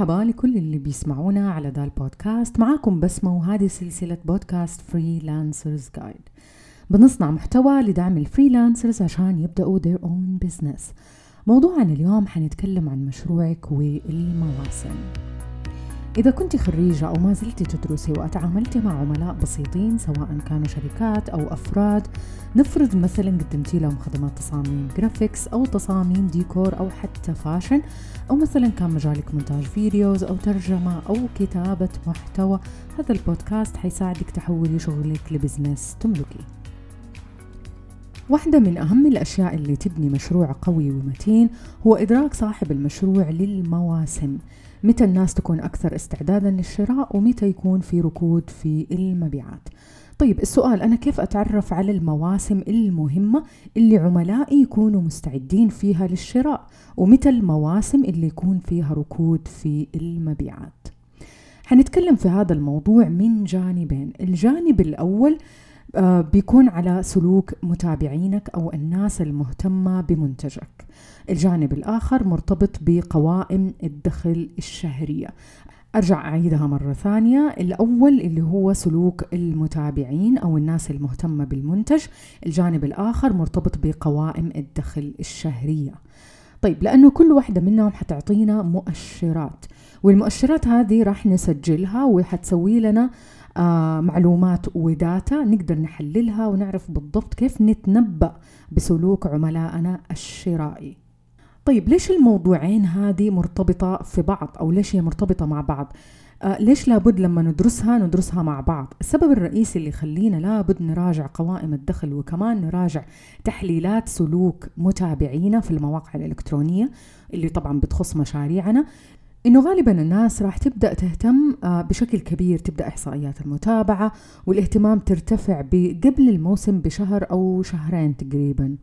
مرحبا لكل اللي بيسمعونا على ذا البودكاست معاكم بسمة وهذه سلسلة بودكاست Freelancers Guide بنصنع محتوى لدعم ال freelancers عشان يبدأوا their own business. موضوعنا اليوم حنتكلم عن مشروعك والمواسم إذا كنت خريجة أو ما زلت تدرسي وأتعاملت مع عملاء بسيطين سواء كانوا شركات أو أفراد نفرض مثلا قدمتي لهم خدمات تصاميم graphics أو تصاميم ديكور أو حتى fashion أو مثلا كان مجالك مونتاج videos أو ترجمة أو كتابة محتوى هذا البودكاست حيساعدك تحولي شغلك ل business تملكيه واحدة من أهم الأشياء اللي تبني مشروع قوي ومتين هو إدراك صاحب المشروع للمواسم. متى الناس تكون أكثر استعدادا للشراء ومتى يكون في ركود في المبيعات. طيب السؤال أنا كيف أتعرف على المواسم المهمة اللي عملائي يكونوا مستعدين فيها للشراء؟ ومتى المواسم اللي يكون فيها ركود في المبيعات؟ حنتكلم في هذا الموضوع من جانبين. الجانب الأول بيكون على سلوك متابعينك أو الناس المهتمة بمنتجك. الجانب الآخر مرتبط بقوائم الدخل الشهرية. أرجع أعيدها مرة ثانية. الأول اللي هو سلوك المتابعين أو الناس المهتمة بالمنتج. الجانب الآخر مرتبط بقوائم الدخل الشهرية. طيب لأنه كل واحدة منهم حتعطينا مؤشرات والمؤشرات هذه راح نسجلها وحتسوي لنا آه معلومات وداتا نقدر نحللها ونعرف بالضبط كيف نتنبأ بسلوك عملائنا الشرائي طيب ليش الموضوعين هذه مرتبطة في بعض أو ليش هي مرتبطة مع بعض؟ آه ليش لابد لما ندرسها ندرسها مع بعض السبب الرئيسي اللي يخلينا لابد نراجع قوائم الدخل وكمان نراجع تحليلات سلوك متابعينا في المواقع الإلكترونية اللي طبعا بتخص مشاريعنا إنه غالبا الناس راح تبدأ تهتم آه، بشكل كبير تبدأ إحصائيات المتابعة والاهتمام ترتفع قبل الموسم بشهر أو شهرين تقريبا.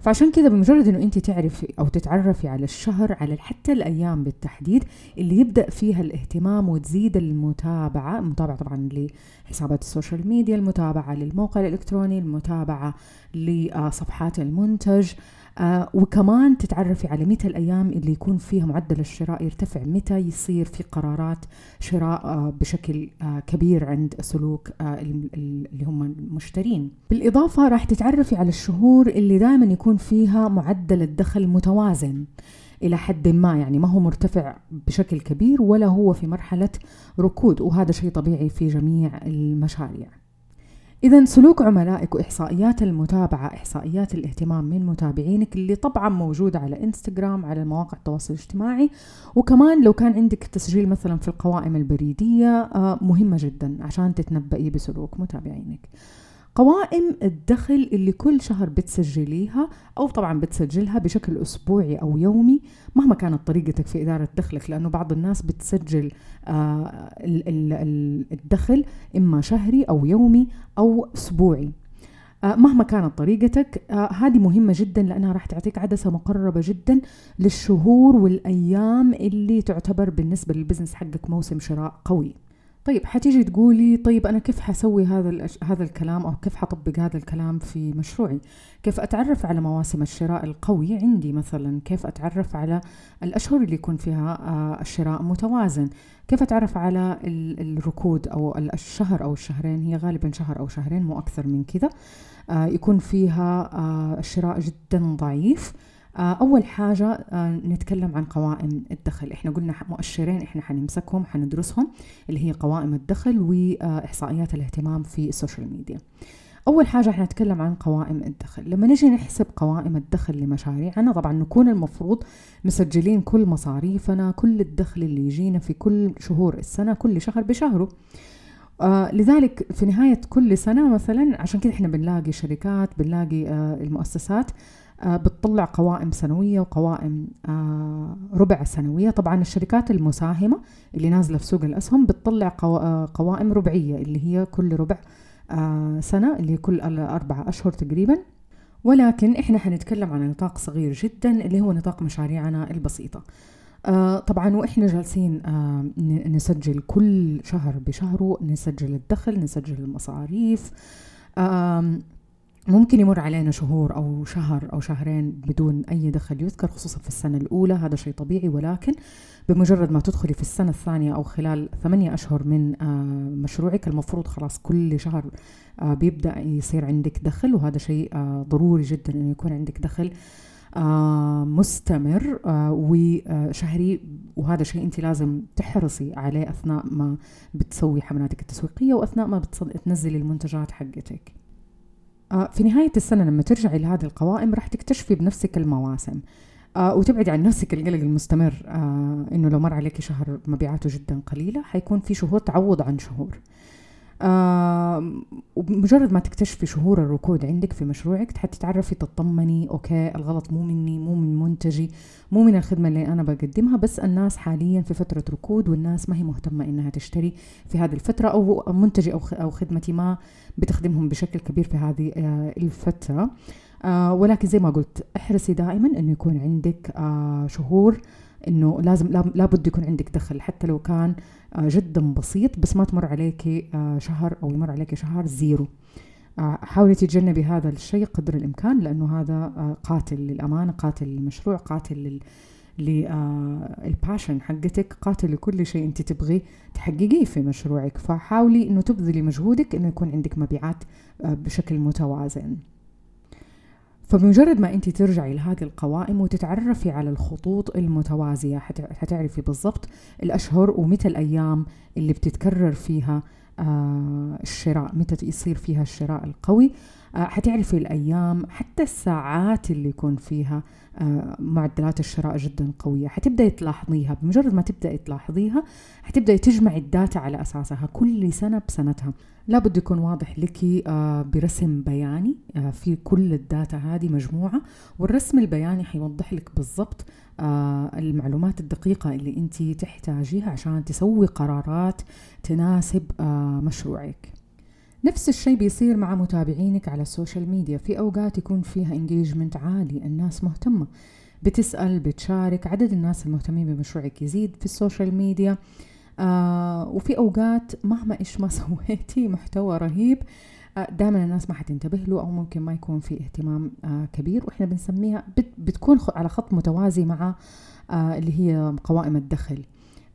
فعشان كذا بمجرد إنه أنت تعرفي أو تتعرفي على الشهر على حتى الأيام بالتحديد اللي يبدأ فيها الاهتمام وتزيد المتابعة المتابعه طبعا لحسابات السوشيال ميديا المتابعة للموقع الإلكتروني المتابعة لصفحات المنتج آه وكمان تتعرفي على متى الأيام اللي يكون فيها معدل الشراء يرتفع. متى يصير في قرارات شراء آه بشكل آه كبير عند سلوك آه اللي هم المشترين؟ بالإضافة راح تتعرفي على الشهور اللي دائما يكون فيها معدل الدخل متوازن إلى حد ما. يعني ما هو مرتفع بشكل كبير ولا هو في مرحلة ركود وهذا شيء طبيعي في جميع المشاريع. إذا سلوك عملائك وإحصائيات المتابعة إحصائيات الاهتمام من متابعينك اللي طبعا موجودة على إنستغرام على مواقع التواصل الاجتماعي. وكمان لو كان عندك تسجيل مثلا في القوائم البريدية آه، مهمة جدا عشان تتنبئي بسلوك متابعينك. قوائم الدخل اللي كل شهر بتسجليها أو طبعا بتسجلها بشكل أسبوعي أو يومي مهما كانت طريقتك في إدارة دخلك لأنه بعض الناس بتسجل آه الدخل إما شهري أو يومي أو أسبوعي. آه مهما كانت طريقتك آه هذه مهمة جدا لأنها راح تعطيك عدسة مقربة جدا للشهور والأيام اللي تعتبر بالنسبة للبزنس حقك موسم شراء قوي. طيب حتيجي تقولي طيب أنا كيف حسوي هذا الأش... هذا الكلام أو كيف حطبق هذا الكلام في مشروعي؟ كيف أتعرف على مواسم الشراء القوي عندي مثلا؟ كيف أتعرف على الأشهر اللي يكون فيها آه الشراء متوازن؟ كيف أتعرف على الركود أو الشهر أو الشهرين هي غالبا شهر أو شهرين مو أكثر من كذا آه يكون فيها آه الشراء جدا ضعيف آه، أول حاجة آه، نتكلم عن قوائم الدخل. إحنا قلنا مؤشرين إحنا حنمسكهم حندرسهم اللي هي قوائم الدخل وإحصائيات الاهتمام في ال social media. أول حاجة إحنا نتكلم عن قوائم الدخل. لما نجي نحسب قوائم الدخل لمشاريعنا طبعا نكون المفروض مسجلين كل مصاريفنا كل الدخل اللي يجينا في كل شهور السنة كل شهر بشهره. آه لذلك في نهاية كل سنة مثلا عشان كده إحنا بنلاقي شركات بنلاقي آه المؤسسات آه، بتطلع قوائم سنوية وقوائم آه، ربع سنوية. طبعا الشركات المساهمة اللي نازلة في سوق الأسهم بتطلع آه، قوائم ربعية اللي هي كل ربع سنة اللي كل أربعة أشهر تقريبا. ولكن إحنا حنتكلم عن نطاق صغير جدا اللي هو نطاق مشاريعنا البسيطة. طبعا وإحنا جالسين نسجل كل شهر بشهره نسجل الدخل نسجل المصاريف. ممكن يمر علينا شهور أو شهر أو شهرين بدون أي دخل يذكر خصوصا في السنة الأولى هذا شيء طبيعي ولكن بمجرد ما تدخلي في السنة الثانية أو خلال ثمانية أشهر من آه، مشروعك المفروض خلاص كل شهر آه، بيبدأ يصير عندك دخل وهذا شيء آه، ضروري جدا أنه يكون عندك دخل مستمر وشهري وهذا شيء أنت لازم تحرصي عليه أثناء ما بتسوي حملاتك التسويقية وأثناء ما بتنزلي المنتجات حقتك. في نهاية السنة لما ترجعي لهذه القوائم راح تكتشفي بنفسك المواسم. آه وتبعدي عن نفسك القلق المستمر آه إنه لو مر عليك شهر مبيعاته جدا قليلة حيكون في شهور تعوض عن شهور. وبمجرد ما تكتشفي شهور الركود عندك في مشروعك حتتعرفي تطمني أوكي الغلط مو مني مو من منتجي مو من الخدمة اللي أنا بقدمها بس الناس حاليا في فترة ركود والناس ما هي مهتمة إنها تشتري في هذه الفترة أو منتجي أو أو خدمتي ما بتخدمهم بشكل كبير في هذه آه الفترة. آه ولكن زي ما قلت احرصي دائما إنه يكون عندك آه شهور إنه لازم لابد يكون عندك دخل حتى لو كان آه جدا بسيط بس ما تمر عليك آه شهر أو يمر عليك شهر zero. آه حاولي تتجنبي هذا الشيء قدر الإمكان لأنه هذا قاتل للأمانة قاتل للمشروع قاتل لل لل passion حقتك قاتل لكل شيء أنت تبغي تحققيه في مشروعك. فحاولي إنه تبذلي مجهودك إنه يكون عندك مبيعات بشكل متوازن. فبمجرد ما انت ترجعي لهذه القوائم وتتعرفي على الخطوط المتوازية حتعرفي بالضبط الأشهر ومتى الأيام اللي بتتكرر فيها آه الشراء متى يصير فيها الشراء القوي. حتعرفي الأيام حتى الساعات اللي يكون فيها آه معدلات الشراء جدا قوية. حتبدأي تلاحظيها بمجرد ما تبدأي تلاحظيها حتبدأي تجمعي ال data على أساسها كل سنة بسنتها. لابد يكون واضح لك آه، برسم بياني آه، في كل ال data هذه مجموعة والرسم البياني حيوضح لك بالضبط آه، المعلومات الدقيقة اللي انت تحتاجيها عشان تسوي قرارات تناسب مشروعك. نفس الشيء بيصير مع متابعينك على ال social media في أوقات يكون فيها engagement عالي الناس مهتمة. بتسأل بتشارك عدد الناس المهتمين بمشروعك يزيد في ال social media آه وفي أوقات مهما إيش ما سويتي محتوى رهيب آه دائما الناس ما حتنتبه له أو ممكن ما يكون في اهتمام آه كبير. وإحنا بنسميها بت بتكون على خط متوازي مع آه اللي هي قوائم الدخل.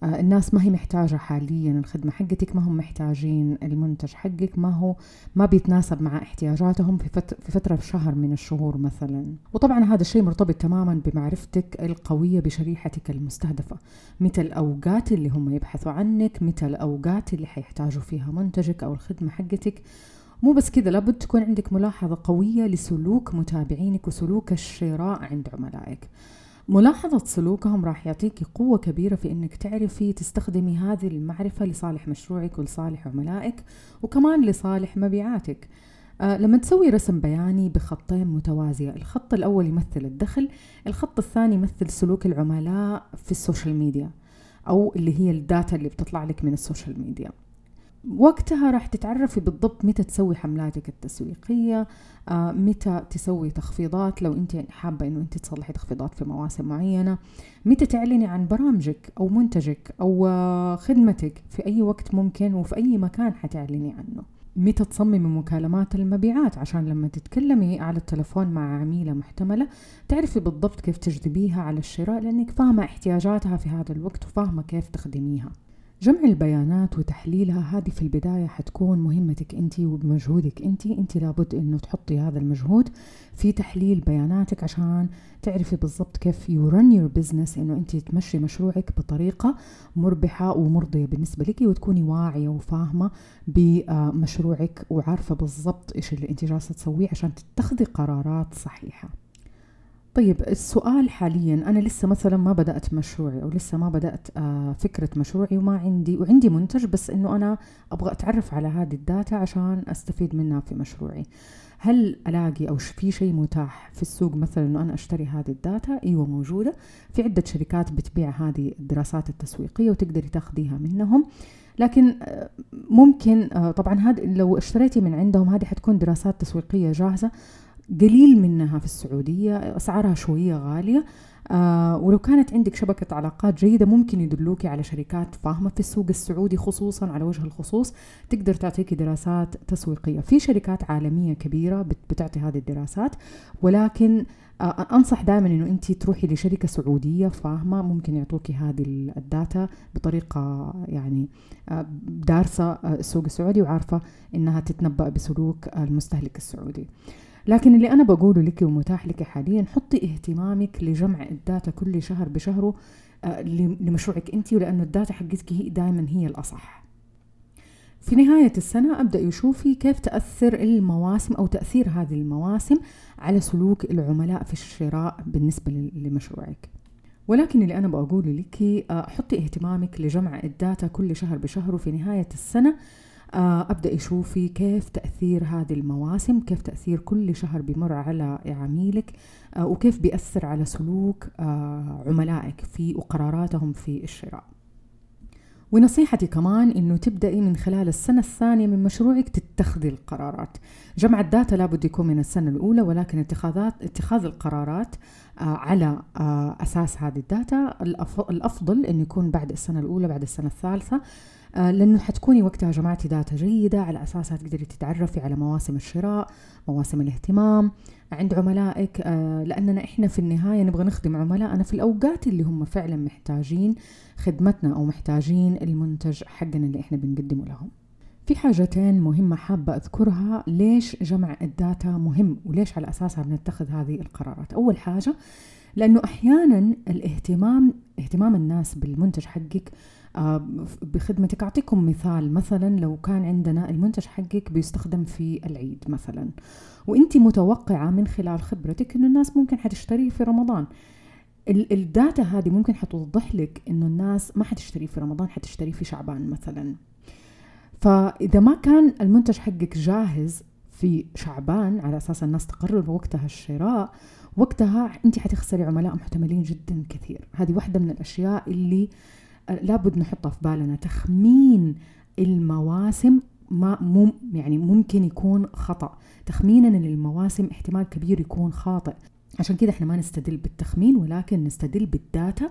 الناس ما هي محتاجة حاليا الخدمة حقتك ما هم محتاجين المنتج حقك ما هو ما بيتناسب مع احتياجاتهم في, فترة في فترة في شهر من الشهور مثلا. وطبعا هذا الشيء مرتبط تماما بمعرفتك القوية بشريحتك المستهدفة. متى الأوقات اللي هم يبحثوا عنك متى الأوقات اللي حيحتاجوا فيها منتجك أو الخدمة حقتك. مو بس كذا لابد تكون عندك ملاحظة قوية لسلوك متابعينك وسلوك الشراء عند عملائك. ملاحظة سلوكهم راح يعطيك قوة كبيرة في إنك تعرفي تستخدمي هذه المعرفة لصالح مشروعك ولصالح عملائك وكمان لصالح مبيعاتك. آه لما تسوي رسم بياني بخطين متوازية الخط الأول يمثل الدخل الخط الثاني يمثل سلوك العملاء في ال social media أو اللي هي ال data اللي بتطلع لك من ال social media. وقتها راح تتعرفي بالضبط متى تسوي حملاتك التسويقية آه متى تسوي تخفيضات لو انت حابة انه انت تصلحي تخفيضات في مواسم معينة متى تعلني عن برامجك أو منتجك أو آه خدمتك في أي وقت ممكن وفي أي مكان حتعلني عنه. متى تصممي مكالمات المبيعات؟ عشان لما تتكلمي على التلفون مع عميلة محتملة تعرفي بالضبط كيف تجذبيها على الشراء لأنك فاهمة احتياجاتها في هذا الوقت وفاهمة كيف تخدميها. جمع البيانات وتحليلها هذه في البداية حتكون مهمتك أنت وبمجهودك أنت. أنت لابد أنه تحطي هذا المجهود في تحليل بياناتك عشان تعرفي بالضبط كيف you run your business أنه أنت تمشي مشروعك بطريقة مربحة ومرضية بالنسبة لك وتكوني واعية وفاهمة بمشروعك وعارفة بالضبط إيش اللي أنت جالسة تسويه عشان تتخذي قرارات صحيحة. طيب السؤال حاليا أنا لسه مثلا ما بدأت مشروعي أو لسه ما بدأت آه، فكرة مشروعي وما عندي وعندي منتج بس إنه أنا أبغى أتعرف على هذه ال data عشان أستفيد منها في مشروعي. هل ألاقي أو في شيء متاح في السوق مثلا إنه أنا أشتري هذه ال data؟ أيوه موجودة. في عدة شركات بتبيع هذه الدراسات التسويقية وتقدري تاخذيها منهم. لكن آه، ممكن آه، طبعا هذا لو اشتريتي من عندهم هذه حتكون دراسات تسويقية جاهزة. قليل منها في السعودية أسعارها شوية غالية. آه ولو كانت عندك شبكة علاقات جيدة ممكن يدلوك على شركات فاهمة في السوق السعودي خصوصا على وجه الخصوص تقدر تعطيك دراسات تسويقية. في شركات عالمية كبيرة بتعطي هذه الدراسات ولكن آه، أنصح دائما إنه انت تروحي لشركة سعودية فاهمة ممكن يعطوكي هذه ال data بطريقة يعني آه، دارسة آه، السوق السعودي وعارفة إنها تتنبأ بسلوك المستهلك السعودي. لكن اللي أنا بقوله لك ومتاح لك حاليا حطي اهتمامك لجمع ال data كل شهر بشهره لمشروعك أنت ولأنه ال data حقتك هي دائما هي الأصح. في نهاية السنة ابدأي شوفي كيف تأثر المواسم أو تأثير هذه المواسم على سلوك العملاء في الشراء بالنسبة لمشروعك. ولكن اللي أنا بقوله لك آه، حطي اهتمامك لجمع ال data كل شهر بشهر وفي نهاية السنة آه، ابدأي شوفي كيف تأثير هذه المواسم كيف تأثير كل شهر بمر على عميلك آه، وكيف بيأثر على سلوك عملائك في وقراراتهم في الشراء. ونصيحتي كمان إنه تبدأي من خلال السنة الثانية من مشروعك تتخذي القرارات. جمع ال data لابد يكون من السنة الأولى ولكن اتخاذات اتخاذ القرارات آه على آه أساس هذه ال data. الأفضل أنه يكون بعد السنة الأولى بعد السنة الثالثة. آه لأنه حتكوني وقتها جمعتي data جيدة على أساسها تقدري تتعرفي على مواسم الشراء مواسم الاهتمام. عند عملائك آه لأننا إحنا في النهاية نبغى نخدم عملائنا في الأوقات اللي هم فعلا محتاجين خدمتنا أو محتاجين المنتج حقنا اللي إحنا بنقدمه لهم. في حاجتين مهمة حابة أذكرها. ليش جمع الداتا مهم؟ وليش على أساسها بنتخذ هذه القرارات؟ أول حاجة لأنه أحيانا الاهتمام اهتمام الناس بالمنتج حقك بخدمتك أعطيكم مثال. مثلا لو كان عندنا المنتج حقك بيستخدم في العيد مثلا وإنت متوقعة من خلال خبرتك إنه الناس ممكن حتشتريه في رمضان. الداتا هذه ممكن حتوضح لك إنه الناس ما حتشتريه في رمضان حتشتريه في شعبان مثلا. فإذا ما كان المنتج حقك جاهز في شعبان على أساس الناس تقرر وقتها الشراء وقتها إنت حتخسري عملاء محتملين جدا كثير. هذه واحدة من الأشياء اللي لابد نحطها في بالنا تخمين المواسم ما مم يعني ممكن يكون خطأ تخميننا للمواسم احتمال كبير يكون خاطئ عشان كده إحنا ما نستدل بالتخمين ولكن نستدل بالداتا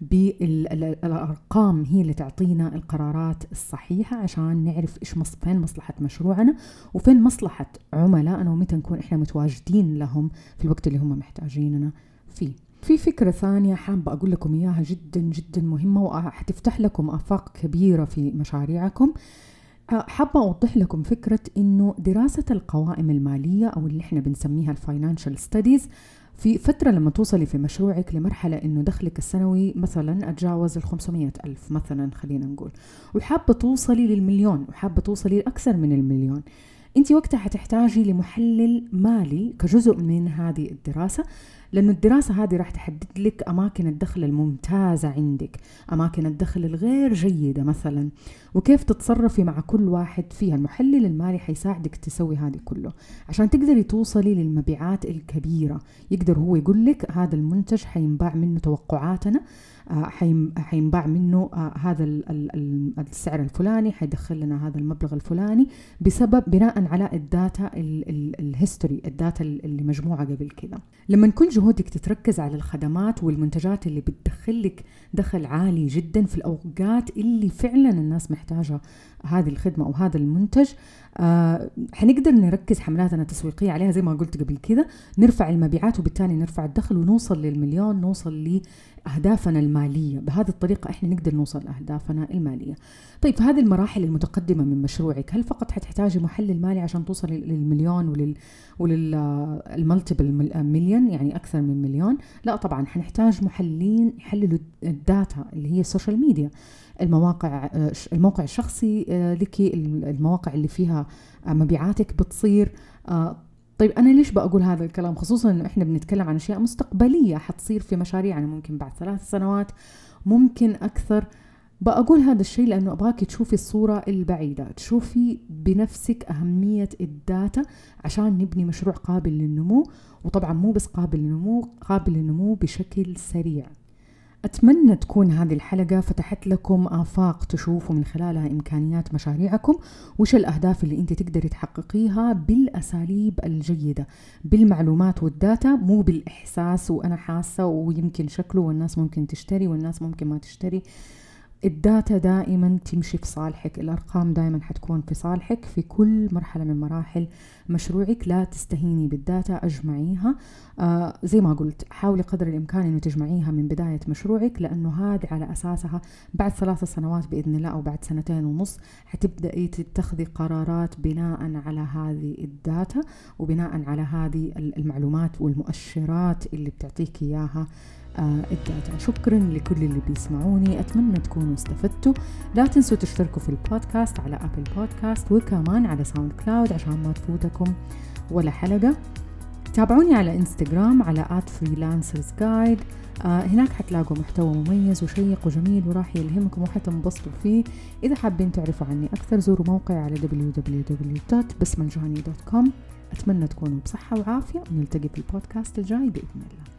بالأرقام هي اللي تعطينا القرارات الصحيحة عشان نعرف إيش. فين مصلحة مشروعنا وفين مصلحة عملائنا ومتى نكون إحنا متواجدين لهم في الوقت اللي هم محتاجيننا فيه. في فكرة ثانية حابة أقول لكم إياها جدا جدا مهمة وحتفتح لكم آفاق كبيرة في مشاريعكم. آه، حابة أوضح لكم فكرة إنه دراسة القوائم المالية أو اللي إحنا بنسميها ال financial studies في فترة لما توصلي في مشروعك لمرحلة إنه دخلك السنوي مثلا تجاوز ال 500 ألف مثلا خلينا نقول. وحابة توصلي للمليون وحابة توصلي لأكثر من المليون. انت وقتها حتحتاجي لمحلل مالي كجزء من هذه الدراسة. لأنه الدراسة هذه راح تحدد لك أماكن الدخل الممتازة عندك أماكن الدخل الغير جيدة مثلا. وكيف تتصرفي مع كل واحد فيها؟ المحلل المالي حيساعدك تسوي هذه كله. عشان تقدري توصلي للمبيعات الكبيرة. يقدر هو يقول لك هذا المنتج حينباع منه توقعاتنا آه، حينباع منه آه، هذا السعر الفلاني حيدخل لنا هذا المبلغ الفلاني بسبب بناء على ال data ال history ال data اللي مجموعة قبل كذا. لما كل جهودك تتركز على الخدمات والمنتجات اللي بتدخل لك دخل عالي جدا في الأوقات اللي فعلا الناس محتاجة هذه الخدمة أو هذا المنتج. آه حنقدر نركز حملاتنا التسويقية عليها زي ما قلت قبل كذا نرفع المبيعات وبالتالي نرفع الدخل ونوصل للمليون نوصل أهدافنا المالية. بهذه الطريقة إحنا نقدر نوصل لأهدافنا المالية. طيب في هذه المراحل المتقدمة من مشروعك هل فقط حتحتاجي محلل مالي عشان توصل للمليون ولل ولل multiple million يعني أكثر من مليون؟ لا طبعا حنحتاج محللين يحللوا ال data اللي هي ال social media المواقع الموقع الشخصي آه، لك المواقع اللي فيها مبيعاتك بتصير. آه، طيب أنا ليش بقول هذا الكلام؟ خصوصا إنه إحنا بنتكلم عن أشياء مستقبلية حتصير في مشاريع. يعني ممكن بعد ثلاث سنوات ممكن أكثر. بقول هذا الشيء لأنه أبغاك تشوفي الصورة البعيدة تشوفي بنفسك أهمية ال data عشان نبني مشروع قابل للنمو. وطبعا مو بس قابل للنمو قابل للنمو بشكل سريع. أتمنى تكون هذه الحلقة فتحت لكم آفاق تشوفوا من خلالها إمكانيات مشاريعكم وش الأهداف اللي أنت تقدري تحققيها بالأساليب الجيدة بالمعلومات وال data مو بالإحساس وأنا حاسة ويمكن شكله والناس ممكن تشتري والناس ممكن ما تشتري. ال data دائما تمشي في صالحك. الأرقام دائما حتكون في صالحك في كل مرحلة من مراحل مشروعك. لا تستهيني بال data أجمعيها. آه زي ما قلت حاولي قدر الإمكان أنه تجمعيها من بداية مشروعك لأنه هذه على أساسها بعد ثلاث سنوات بإذن الله أو بعد سنتين ونص حتبدأي تتخذي قرارات بناء على هذه ال data وبناء على هذه المعلومات والمؤشرات اللي بتعطيك إياها. آه، ال data شكرا لكل اللي بيسمعوني. أتمنى تكونوا استفدتوا. لا تنسوا تشتركوا في البودكاست على Apple Podcast وكمان على SoundCloud عشان ما تفوتكم ولا حلقة. تابعوني على إنستغرام على at freelancers guide آه هناك حتلاقوا محتوى مميز وشيق وجميل وراح يلهمكم وحتنبسطوا فيه. إذا حابين تعرفوا عني أكثر زوروا موقعي على www.bismanjani.com أتمنى تكونوا بصحة وعافية ونلتقي في البودكاست الجاي بإذن الله.